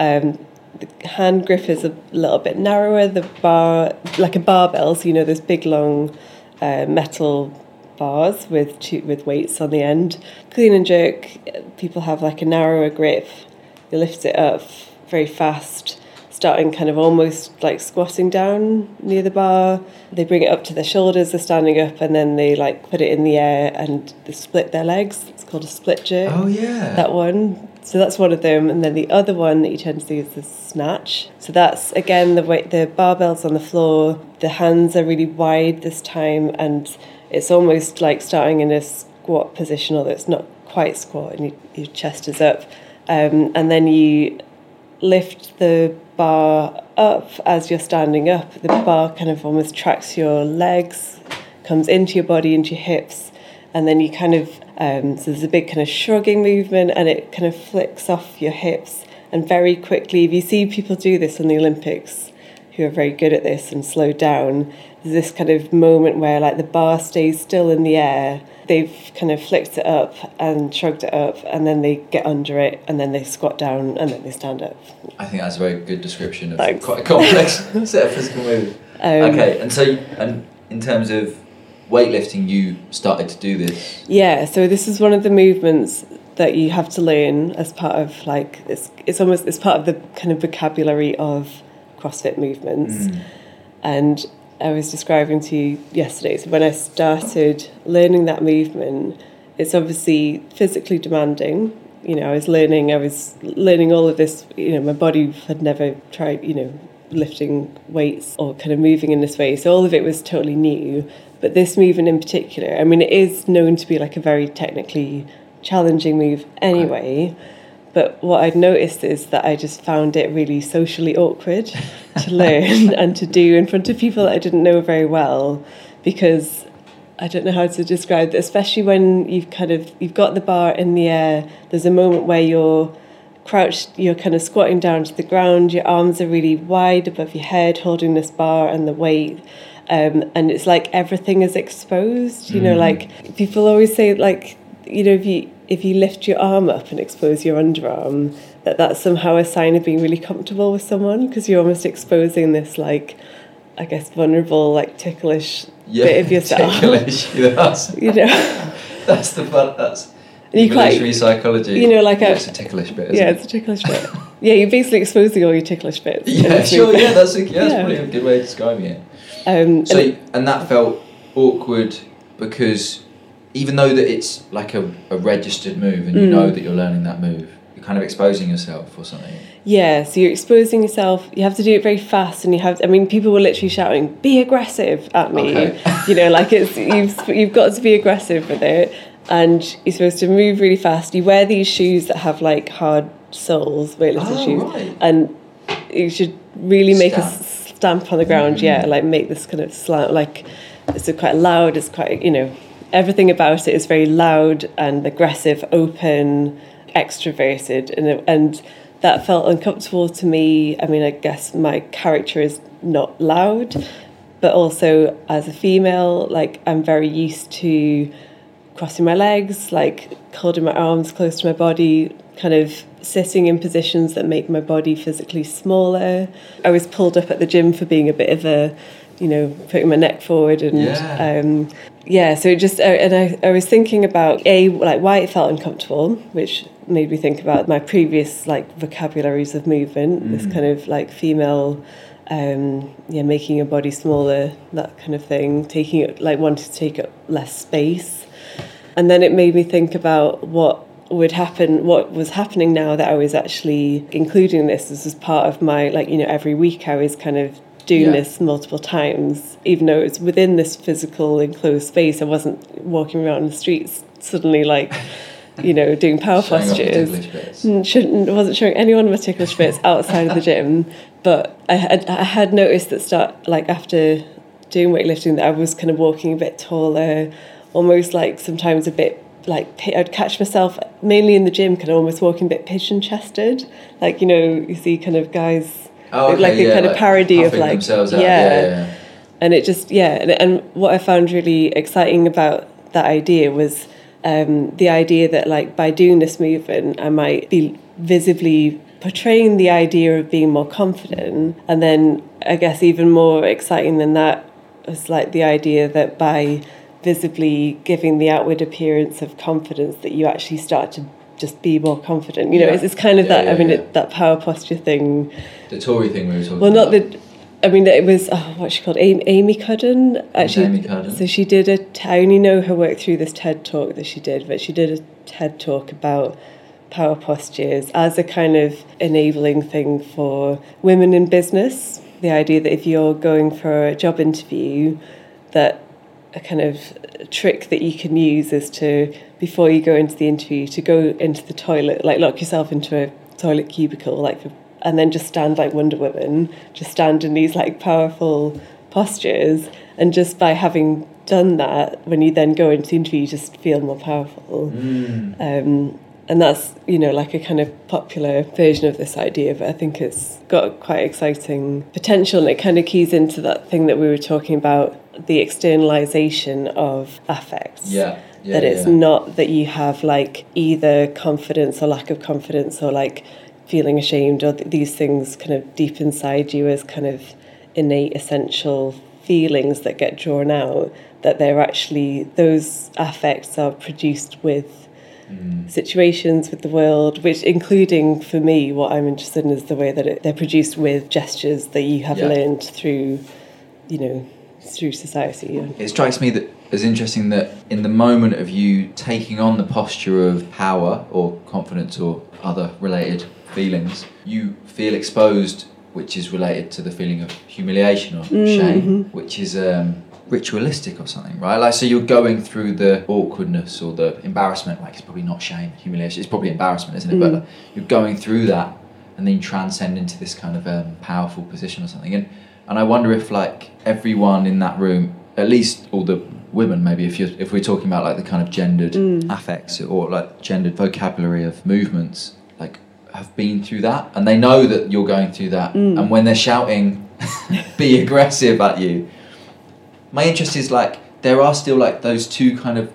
Speaker 2: um, the hand grip is a little bit narrower. The bar, like a barbell, so you know those big long uh, metal bars with two, with weights on the end. Clean and jerk, people have like a narrower grip. You lift it up very fast, starting kind of almost like squatting down near the bar. They bring it up to their shoulders, they're standing up, and then they like put it in the air and they split their legs. It's called a split jerk.
Speaker 1: Oh yeah.
Speaker 2: That one. So that's one of them, and then the other one that you tend to see is the snatch. So that's again the way the barbells on the floor. The hands are really wide this time, and it's almost like starting in a squat position, although it's not quite squat, and you, your chest is up, um, and then you lift the bar up as you're standing up. The bar kind of almost tracks your legs, comes into your body, into your hips, and then you kind of um, so there's a big kind of shrugging movement, and it kind of flicks off your hips. And very quickly, if you see people do this in the Olympics, who are very good at this and slow down, there's this kind of moment where like the bar stays still in the air. They've kind of flicked it up and shrugged it up, and then they get under it, and then they squat down, and then they stand up.
Speaker 1: I think that's a very good description of
Speaker 2: Thanks.
Speaker 1: quite a complex set of physical moves.
Speaker 2: Um,
Speaker 1: okay, and so you- and in terms of weightlifting, you started to do this.
Speaker 2: Yeah, so this is one of the movements that you have to learn as part of like it's it's almost it's part of the kind of vocabulary of CrossFit movements.
Speaker 1: Mm.
Speaker 2: And I was describing to you yesterday, so when I started learning that movement, it's obviously physically demanding. You know, I was learning, I was learning all of this, you know, my body had never tried, you know, lifting weights or kind of moving in this way. So all of it was totally new. But this movement in particular, I mean, it is known to be like a very technically challenging move anyway. But what I'd noticed is that I just found it really socially awkward to learn and to do in front of people that I didn't know very well because I don't know how to describe it, especially when you've kind of you've got the bar in the air. There's a moment where you're crouched, you're kind of squatting down to the ground. Your arms are really wide above your head, holding this bar and the weight. Um, and it's like everything is exposed. You know,
Speaker 1: Mm.
Speaker 2: like people always say, like you know, if you if you lift your arm up and expose your underarm, that that's somehow a sign of being really comfortable with someone because you're almost exposing this like, I guess, vulnerable, like ticklish bit of yourself.
Speaker 1: ticklish. Yeah, that's,
Speaker 2: You know,
Speaker 1: that's the fun. That's
Speaker 2: And you quite-
Speaker 1: evolutionary psychology.
Speaker 2: you know, like
Speaker 1: yeah,
Speaker 2: a-
Speaker 1: it's a ticklish bit. Isn't
Speaker 2: yeah,
Speaker 1: it?
Speaker 2: it's a ticklish bit. Yeah, you're basically exposing all your ticklish bits.
Speaker 1: Yeah, sure. Yeah, that's a, yeah, that's
Speaker 2: Yeah.
Speaker 1: probably a good way of describing it.
Speaker 2: Um,
Speaker 1: So,
Speaker 2: and-
Speaker 1: and that felt awkward because even though that it's like a, a registered move and you
Speaker 2: Mm.
Speaker 1: know that you're learning that move, you're kind of exposing yourself or something.
Speaker 2: Yeah, so you're exposing yourself. You have to do it very fast, and you have. I mean, people were literally shouting, "Be aggressive!" at me.
Speaker 1: Okay.
Speaker 2: You know, like it's you've you've got to be aggressive with it, and you're supposed to move really fast. You wear these shoes that have like hard soles, weightless
Speaker 1: Oh,
Speaker 2: shoes,
Speaker 1: right.
Speaker 2: and you should really make a
Speaker 1: Stamp.
Speaker 2: s- stamp on the ground. Yeah, like make this kind of slant. Like it's quite loud. It's quite you know everything about it is very loud and aggressive, open, extroverted, and and that felt uncomfortable to me. I mean, I guess my character is not loud, but also as a female, like I'm very used to crossing my legs, like holding my arms close to my body, kind of sitting in positions that make my body physically smaller. I was pulled up at the gym for being a bit of a, you know, putting my neck forward and
Speaker 1: Yeah.
Speaker 2: um, yeah. So it just uh, and I, I was thinking about a like why it felt uncomfortable, which made me think about my previous like vocabularies of movement. This kind of like female. Um, yeah, making your body smaller, that kind of thing, taking it like wanting to take up less space. And then it made me think about what would happen, what was happening now that I was actually including this. This was part of my, like, you know, every week I was kind of doing
Speaker 1: Yeah.
Speaker 2: this multiple times, even though it's within this physical enclosed space. I wasn't walking around the streets suddenly like you know, doing power
Speaker 1: Showing
Speaker 2: postures. Mm, Shouldn't wasn't showing anyone my ticklish bits outside of the gym, but I had I had noticed that start like after doing weightlifting that I was kind of walking a bit taller, almost like sometimes a bit like I'd catch myself mainly in the gym, kind of almost walking a bit pigeon chested, like you know you see kind of guys
Speaker 1: Oh, okay,
Speaker 2: like a
Speaker 1: yeah,
Speaker 2: kind of parody of like
Speaker 1: themselves out.
Speaker 2: yeah.
Speaker 1: yeah, yeah.
Speaker 2: and it just yeah and, and what i found really exciting about that idea was um, the idea that like by doing this movement i might be visibly portraying the idea of being more confident and then i guess even more exciting than that was like the idea that by visibly giving the outward appearance of confidence that you actually start to just be more confident you know
Speaker 1: Yeah.
Speaker 2: it's, it's kind of
Speaker 1: Yeah,
Speaker 2: that i mean it, that power posture thing
Speaker 1: The Tory thing we were talking
Speaker 2: well, not
Speaker 1: about.
Speaker 2: the. I mean, it was oh, what's she called? Amy, Amy Cuddy. Actually,
Speaker 1: Amy Cuddy?
Speaker 2: so she did a. I only know her work through this TED talk that she did, but she did a TED talk about power postures as a kind of enabling thing for women in business. The idea that if you're going for a job interview, that a kind of trick that you can use is to before you go into the interview to go into the toilet, like lock yourself into a toilet cubicle, like and then just stand like Wonder Woman, just stand in these like powerful postures, and just by having done that, when you then go into the interview, you just feel more powerful. Um, and that's you know like a kind of popular version of this idea, but I think it's got quite exciting potential, and it kind of keys into that thing that we were talking about the externalization of affects
Speaker 1: Yeah. yeah
Speaker 2: that it's
Speaker 1: yeah.
Speaker 2: not that you have like either confidence or lack of confidence or like feeling ashamed or th- these things kind of deep inside you as kind of innate essential feelings that get drawn out that they're actually those affects are produced with
Speaker 1: Mm.
Speaker 2: situations with the world which including for me what i'm interested in is the way that it, they're produced with gestures that you have
Speaker 1: Yeah.
Speaker 2: learned through you know through society
Speaker 1: It strikes me that as interesting that in the moment of you taking on the posture of power or confidence or other related feelings, you feel exposed, which is related to the feeling of humiliation or shame, which is um, ritualistic or something, right? Like, so you're going through the awkwardness or the embarrassment. Like, it's probably not shame, humiliation. It's probably embarrassment, isn't it? But like, you're going through that, and then you transcend into this kind of um, powerful position or something. And and I wonder if like everyone in that room, at least all the women, maybe if you are if we're talking about like the kind of gendered mm. affects or like gendered vocabulary of movements, like have been through that, and they know that you're going through that, mm. and when they're shouting, "Be aggressive" at you, my interest is like there are still like those two kind of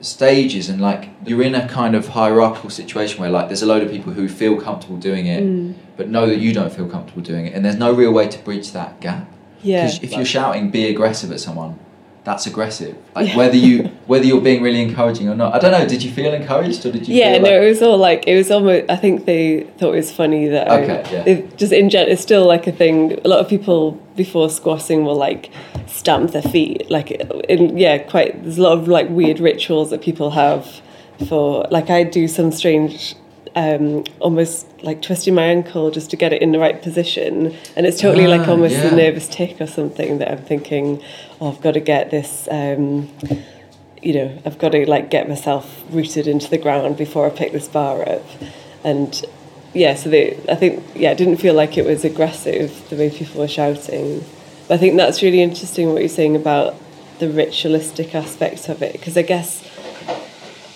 Speaker 1: stages and like you're in a kind of hierarchical situation where like there's a load of people who feel comfortable doing it mm. but know that you don't feel comfortable doing it and there's no real way to bridge that gap.
Speaker 2: Yeah.
Speaker 1: Because if you're shouting be aggressive at someone that's aggressive like
Speaker 2: Yeah.
Speaker 1: whether you whether you're being really encouraging or not i don't know did you feel encouraged or did you
Speaker 2: yeah, no, it was all like it was almost. I think they thought it was funny that I-
Speaker 1: Okay, yeah.
Speaker 2: it just in gen, it's still like a thing. A lot of people before squatting will like stamp their feet, like in yeah, quite. There's a lot of like weird rituals that people have for like I do some strange. Um, almost like twisting my ankle just to get it in the right position, and it's totally like
Speaker 1: Ah,
Speaker 2: almost
Speaker 1: yeah.
Speaker 2: a nervous tic or something that I'm thinking, oh, I've got to get this um, you know, I've got to like get myself rooted into the ground before I pick this bar up. And yeah, so they, I think, yeah, it didn't feel like it was aggressive the way people were shouting. But I think that's really interesting what you're saying about the ritualistic aspects of it, because I guess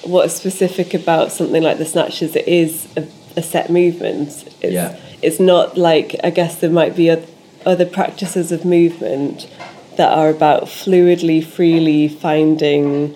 Speaker 2: what's specific about something like the snatches, it is a, a set movement. It's,
Speaker 1: Yeah.
Speaker 2: it's not like, I guess there might be other practices of movement that are about fluidly, freely finding,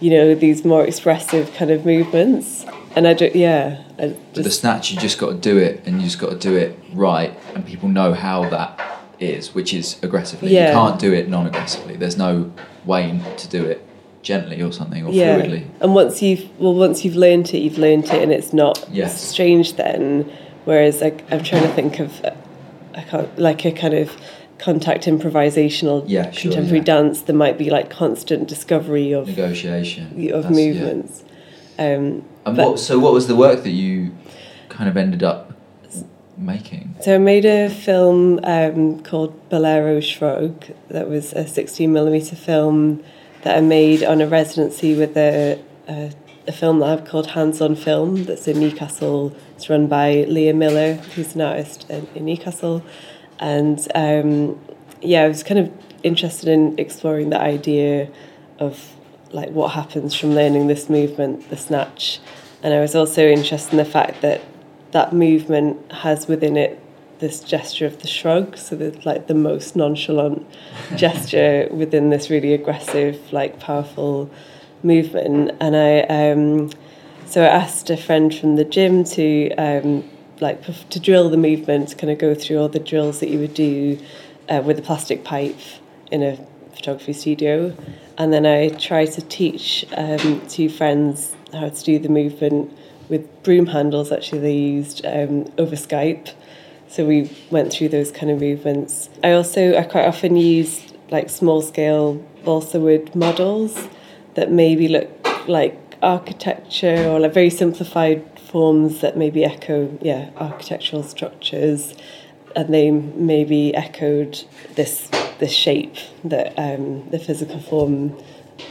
Speaker 2: you know, these more expressive kind of movements. And I don't yeah, I
Speaker 1: but the
Speaker 2: just,
Speaker 1: snatch you just got to do it and you just got to do it right and people know how that is which is aggressively
Speaker 2: Yeah.
Speaker 1: you can't do it non-aggressively there's no way to do it gently or something or
Speaker 2: yeah.
Speaker 1: fluidly
Speaker 2: And once you've, well, once you've learned it, you've learned it, and it's not
Speaker 1: Yes.
Speaker 2: strange then. Whereas like, I'm trying to think of, uh, I can't, like a kind of contact improvisational
Speaker 1: Yeah, sure,
Speaker 2: contemporary
Speaker 1: yeah.
Speaker 2: dance, there might be like constant discovery of
Speaker 1: negotiation
Speaker 2: of
Speaker 1: That's-
Speaker 2: movements. Um,
Speaker 1: and what so what was the work that you kind of ended up making
Speaker 2: So I made a film um, called Bolero Shrug. That was a 16 millimeter film that I made on a residency with a, a a film that I've called Hands on Film that's in Newcastle. It's run by Leah Miller, who's an artist in, in Newcastle. And um, yeah, I was kind of interested in exploring the idea of like what happens from learning this movement, the snatch. And I was also interested in the fact that that movement has within it this gesture of the shrug, so the like the most nonchalant gesture within this really aggressive, like powerful movement. And I um, so I asked a friend from the gym to um, like to drill the movement, kind of go through all the drills that you would do uh, with a plastic pipe in a photography studio, and then I tried to teach um, two friends how to do the movement with broom handles. Actually, they used um, over Skype. So we went through those kind of movements. I also I quite often use like small scale balsa wood models that maybe look like architecture or like very simplified forms that maybe echo yeah architectural structures and they maybe echoed this this shape that um, the physical form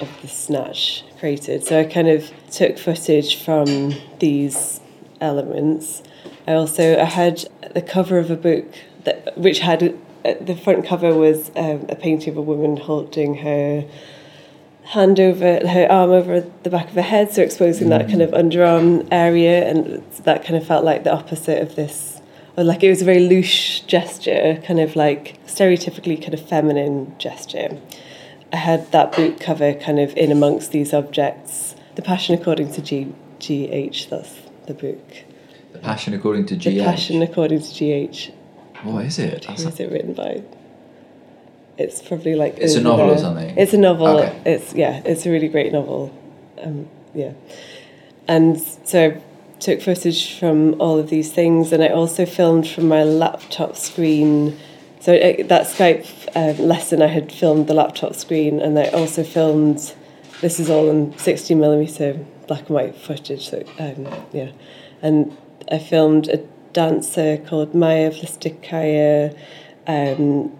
Speaker 2: of the snatch created. So I kind of took footage from these elements. I also I had the cover of a book that which had uh, the front cover was um, a painting of a woman holding her hand over her arm over the back of her head, so exposing that kind of underarm area, and that kind of felt like the opposite of this. Or like it was a very loose gesture, kind of like stereotypically kind of feminine gesture. I had that book cover kind of in amongst these objects. The Passion According to G G H. That's the book.
Speaker 1: Passion According to GH.
Speaker 2: The Passion According to GH.
Speaker 1: What is it?
Speaker 2: Who is it written by? It's probably like
Speaker 1: It's a novel or something?
Speaker 2: It's a novel.
Speaker 1: Okay.
Speaker 2: It's yeah, it's a really great novel. Um, yeah, and so I took footage from all of these things, and I also filmed from my laptop screen. So uh, that Skype um, lesson, I had filmed the laptop screen, and I also filmed. This is all in sixty millimeter black and white footage. So um, yeah, and I filmed a dancer called Maya Plisetskaya. Um,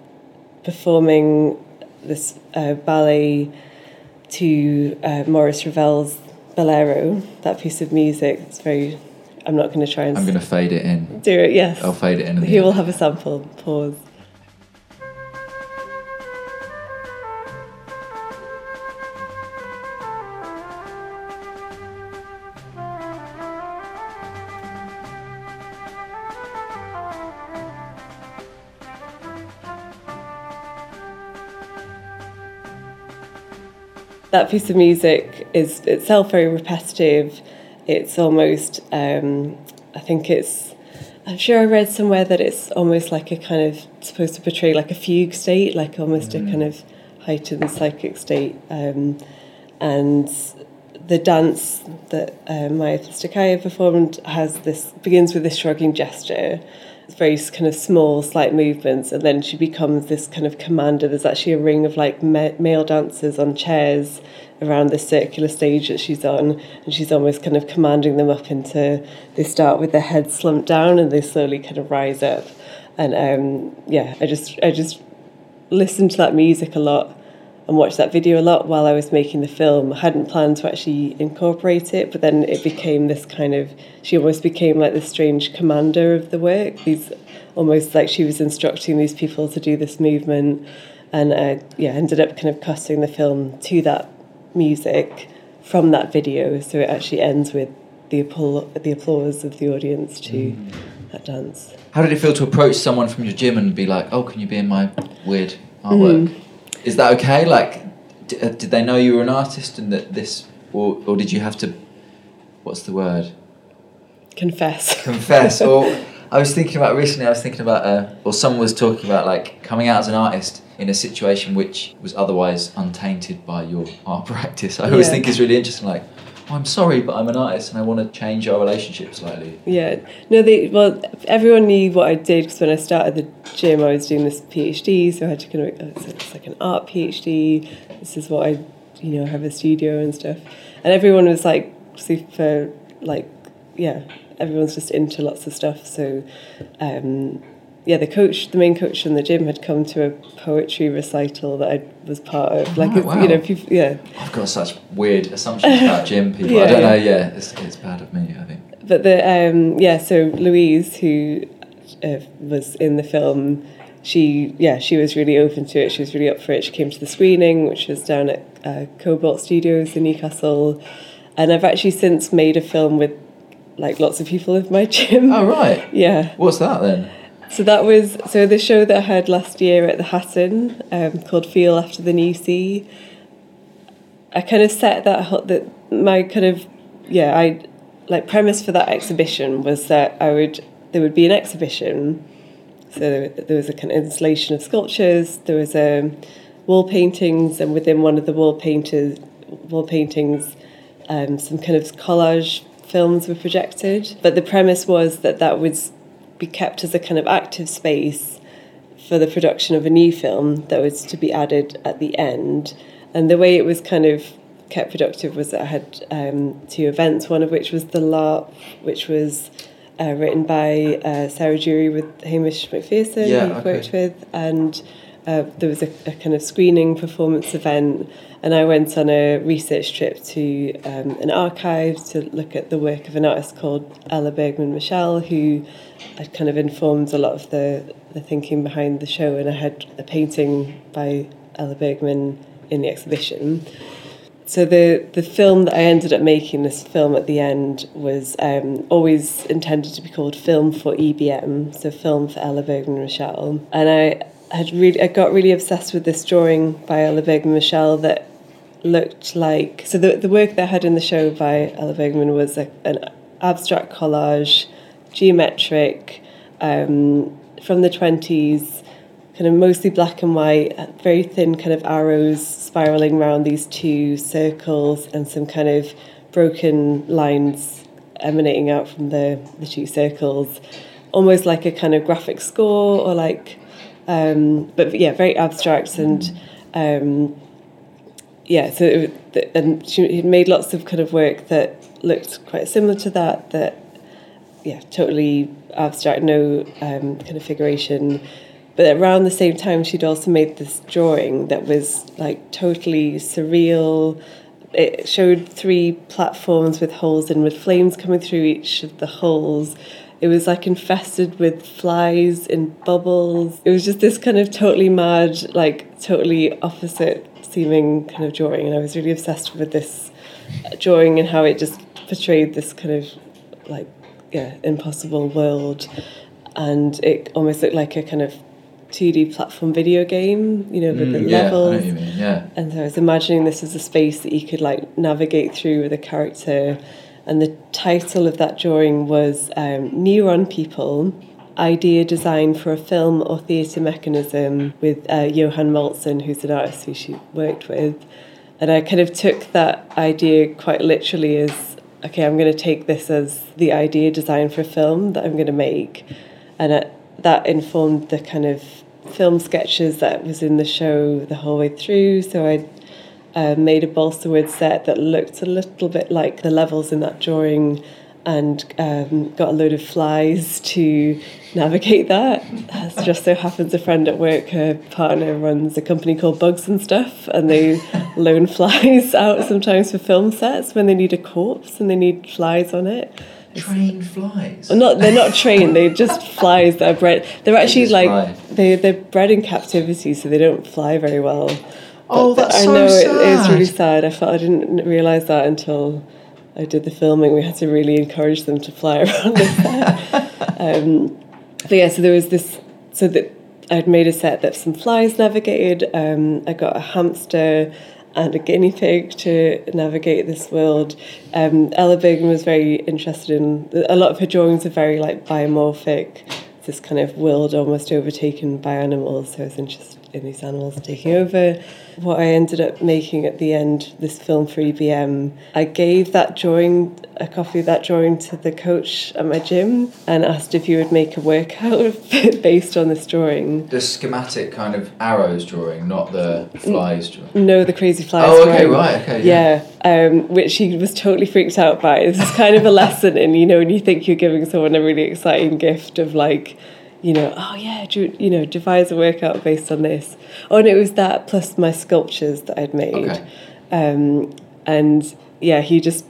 Speaker 2: performing this uh, ballet to uh, Maurice Ravel's Bolero, that piece of music. It's very. I'm not going to try and
Speaker 1: I'm going to fade it in.
Speaker 2: do it. Yes,
Speaker 1: I'll fade it in. the
Speaker 2: he will have a sample. Pause. That piece of music is itself very repetitive. It's almost, um, I think it's, I'm sure I read somewhere that it's almost like a kind of supposed to portray like a fugue state, like almost a kind of heightened psychic state. Um, and the dance that uh, Maya Plisetskaya performed has this begins with this shrugging gesture. Very kind of small, slight movements, and then she becomes this kind of commander. There's actually a ring of like ma- male dancers on chairs around this circular stage that she's on, and she's almost kind of commanding them up into. They start with their heads slumped down, and they slowly kind of rise up. And um, yeah, I just I just listen to that music a lot and watched that video a lot while I was making the film. I hadn't planned to actually incorporate it, but then it became this kind of she almost became like the strange commander of the work. These almost like she was instructing these people to do this movement, and I yeah, ended up kind of cutting the film to that music from that video. So it actually ends with the applause, the applause of the audience to that dance.
Speaker 1: How did it feel to approach someone from your gym and be like, "Oh, can you be in my weird artwork?"
Speaker 2: Mm-hmm.
Speaker 1: Is that okay? Like, d- uh, did they know you were an artist and that this, or or did you have to, what's the word?
Speaker 2: Confess.
Speaker 1: Confess. or I was thinking about recently. I was thinking about, uh, or someone was talking about like coming out as an artist in a situation which was otherwise untainted by your art practice. I always
Speaker 2: Yeah.
Speaker 1: think it's really interesting. Like, oh, I'm sorry, but I'm an artist and I want to change our relationship slightly.
Speaker 2: Yeah, no, they well, everyone knew what I did because when I started the gym, I was doing this PhD, so I had to kind of it's it's like an art PhD. This is what I, you know, have a studio and stuff, and everyone was like super, like, yeah, everyone's just into lots of stuff. So, um, yeah, the coach, the main coach in the gym, had come to a poetry recital that I was part of. Like,
Speaker 1: Oh, wow.
Speaker 2: you know, people, yeah.
Speaker 1: I've got such weird assumptions about gym people. I don't know.
Speaker 2: yeah.
Speaker 1: Yeah, it's, it's bad of me. I think.
Speaker 2: But the um, yeah, so Louise, who uh, was in the film, she yeah, she was really open to it. She was really up for it. She came to the screening, which was down at uh, Cobalt Studios in Newcastle, and I've actually since made a film with like lots of people in my gym.
Speaker 1: Oh right.
Speaker 2: Yeah.
Speaker 1: What's that then?
Speaker 2: So that was so the show that I had last year at the Hatton um, called Feel After the New Sea. I kind of set that that my kind of yeah I like premise for that exhibition was that I would there would be an exhibition. So there, was a kind of installation of sculptures. There was um, wall paintings, and within one of the wall painters wall paintings, um, some kind of collage films were projected. But the premise was that that would be kept as a kind of active space for the production of a new film that was to be added at the end. And the way it was kind of kept productive was that I had um, two events, one of which was The LARP, which was uh, written by uh, Sarah Jury with Hamish McPherson,
Speaker 1: Yeah,
Speaker 2: who I've
Speaker 1: okay.
Speaker 2: worked with, and uh, there was a, a kind of screening performance event. And I went on a research trip to um, an archive to look at the work of an artist called Ella Bergmann-Michel, who had kind of informed a lot of the, the thinking behind the show. And I had a painting by Ella Bergmann in the exhibition. So the the film that I ended up making, this film at the end, was um, always intended to be called Film for EBM, so Film for Ella Bergmann-Michel. And I had really, I got really obsessed with this drawing by Ella Bergmann-Michel that looked like. So the the work that I had in the show by Ella Bergmann was a, an abstract collage, geometric, um, from the twenties kind of mostly black and white, uh, very thin kind of arrows spiraling around these two circles and some kind of broken lines emanating out from the, the two circles, almost like a kind of graphic score or like, um, but yeah, very abstract and um, yeah, so it, and she made lots of kind of work that looked quite similar to that, that yeah, totally abstract, no um, kind of figuration. But around the same time, she'd also made this drawing that was like totally surreal. It showed three platforms with holes in, with flames coming through each of the holes. It was like infested with flies and bubbles. It was just this kind of totally mad, like totally opposite seeming kind of drawing. And I was really obsessed with this drawing and how it just portrayed this kind of like, yeah, impossible world. And it almost looked like a kind of 2D platform video game, you know, with the
Speaker 1: Mm, yeah, I know
Speaker 2: levels.
Speaker 1: what you mean. Yeah.
Speaker 2: And so I was imagining this as a space that you could like navigate through with a character. And the title of that drawing was um, Neuron People Idea Design for a Film or Theatre Mechanism with uh, Johan Maltzen, who's an artist who she worked with. And I kind of took that idea quite literally as okay, I'm going to take this as the idea design for a film that I'm going to make. And it, that informed the kind of film sketches that was in the show the whole way through. So I uh, made a balsa wood set that looked a little bit like the levels in that drawing and um, got a load of flies to navigate that. As just so happens, a friend at work, her partner runs a company called Bugs and Stuff, and they loan flies out sometimes for film sets when they need a corpse and they need flies on it.
Speaker 1: Trained flies.
Speaker 2: Well, not they're not trained. They're just flies that are bred. They're actually
Speaker 1: just
Speaker 2: like
Speaker 1: fly.
Speaker 2: they they're bred in captivity, so they don't fly very well.
Speaker 1: Oh,
Speaker 2: But
Speaker 1: that's
Speaker 2: I
Speaker 1: so
Speaker 2: know it is really
Speaker 1: sad.
Speaker 2: sad. I felt I didn't realize that until I did the filming. We had to really encourage them to fly around the um, but yeah, so there was this. So that I'd made a set that some flies navigated. Um, I got a hamster and a guinea pig to navigate this world. Um, Ella Bergmann was very interested in a lot of her drawings are very like biomorphic. This kind of world almost overtaken by animals. So I was interested in these animals taking over. What I ended up making at the end, this film for EBM, I gave that drawing, a copy of that drawing to the coach at my gym and asked if he would make a workout based on this drawing.
Speaker 1: The schematic kind of arrows drawing, not the flies drawing.
Speaker 2: No, the crazy flies.
Speaker 1: Oh, okay,
Speaker 2: drawing.
Speaker 1: right, okay, yeah.
Speaker 2: Yeah, um, which he was totally freaked out by. This is kind of a lesson in, you know, when you think you're giving someone a really exciting gift of like, you know, oh yeah, do, you know, devise a workout based on this. Oh, and it was that plus my sculptures that I'd made.
Speaker 1: Okay.
Speaker 2: Um, and yeah, he just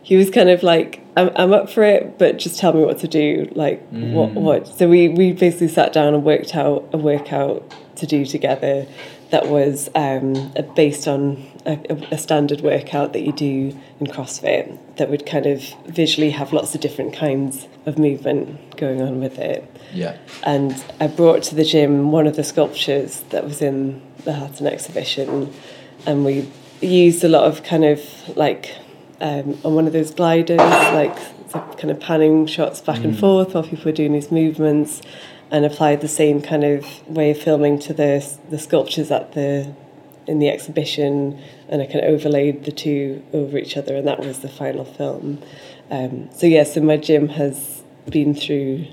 Speaker 2: he was kind of like, I'm, I'm up for it, but just tell me what to do. Like what what. So we we basically sat down and worked out a workout to do together that was um, based on a, a standard workout that you do in CrossFit that would kind of visually have lots of different kinds of movement going on with it.
Speaker 1: Yeah.
Speaker 2: And I brought to the gym one of the sculptures that was in the Hatton exhibition, and we used a lot of kind of like um, on one of those gliders, like kind of panning shots back and forth while people were doing these movements, and applied the same kind of way of filming to the the sculptures at the in the exhibition, and I kind of overlaid the two over each other, and that was the final film. Um, so yeah, so my gym has been through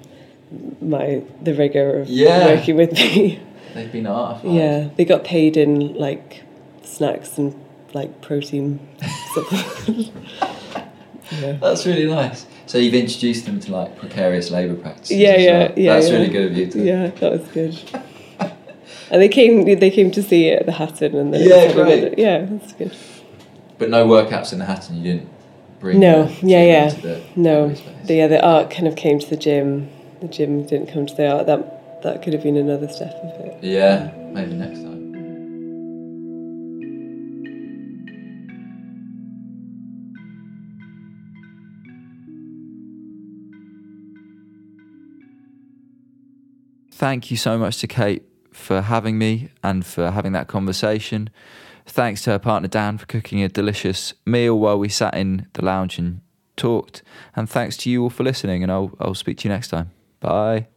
Speaker 2: my the rigor of
Speaker 1: Yeah.
Speaker 2: working with me.
Speaker 1: They've been artified.
Speaker 2: yeah, they got paid in like snacks and like protein supplements. yeah.
Speaker 1: That's really nice. So you've introduced them to like precarious labour practices.
Speaker 2: Yeah, yeah,
Speaker 1: well.
Speaker 2: yeah.
Speaker 1: That's
Speaker 2: yeah.
Speaker 1: really good of you. To,
Speaker 2: Yeah, that was good. And they came, they came to see it at the Hatton, and then
Speaker 1: Yeah,
Speaker 2: was like,
Speaker 1: great.
Speaker 2: yeah, that's good.
Speaker 1: But no workouts in the Hatton. You didn't bring.
Speaker 2: No,
Speaker 1: the
Speaker 2: yeah, yeah.
Speaker 1: the
Speaker 2: No, the, yeah, the art kind of came to the gym. The gym didn't come to the art. That that could have been another step of it.
Speaker 1: Yeah, maybe next time. Thank you so much to Kate for having me and for having that conversation. Thanks to her partner Dan for cooking a delicious meal while we sat in the lounge and talked. And thanks to you all for listening, and I'll, I'll speak to you next time. Bye.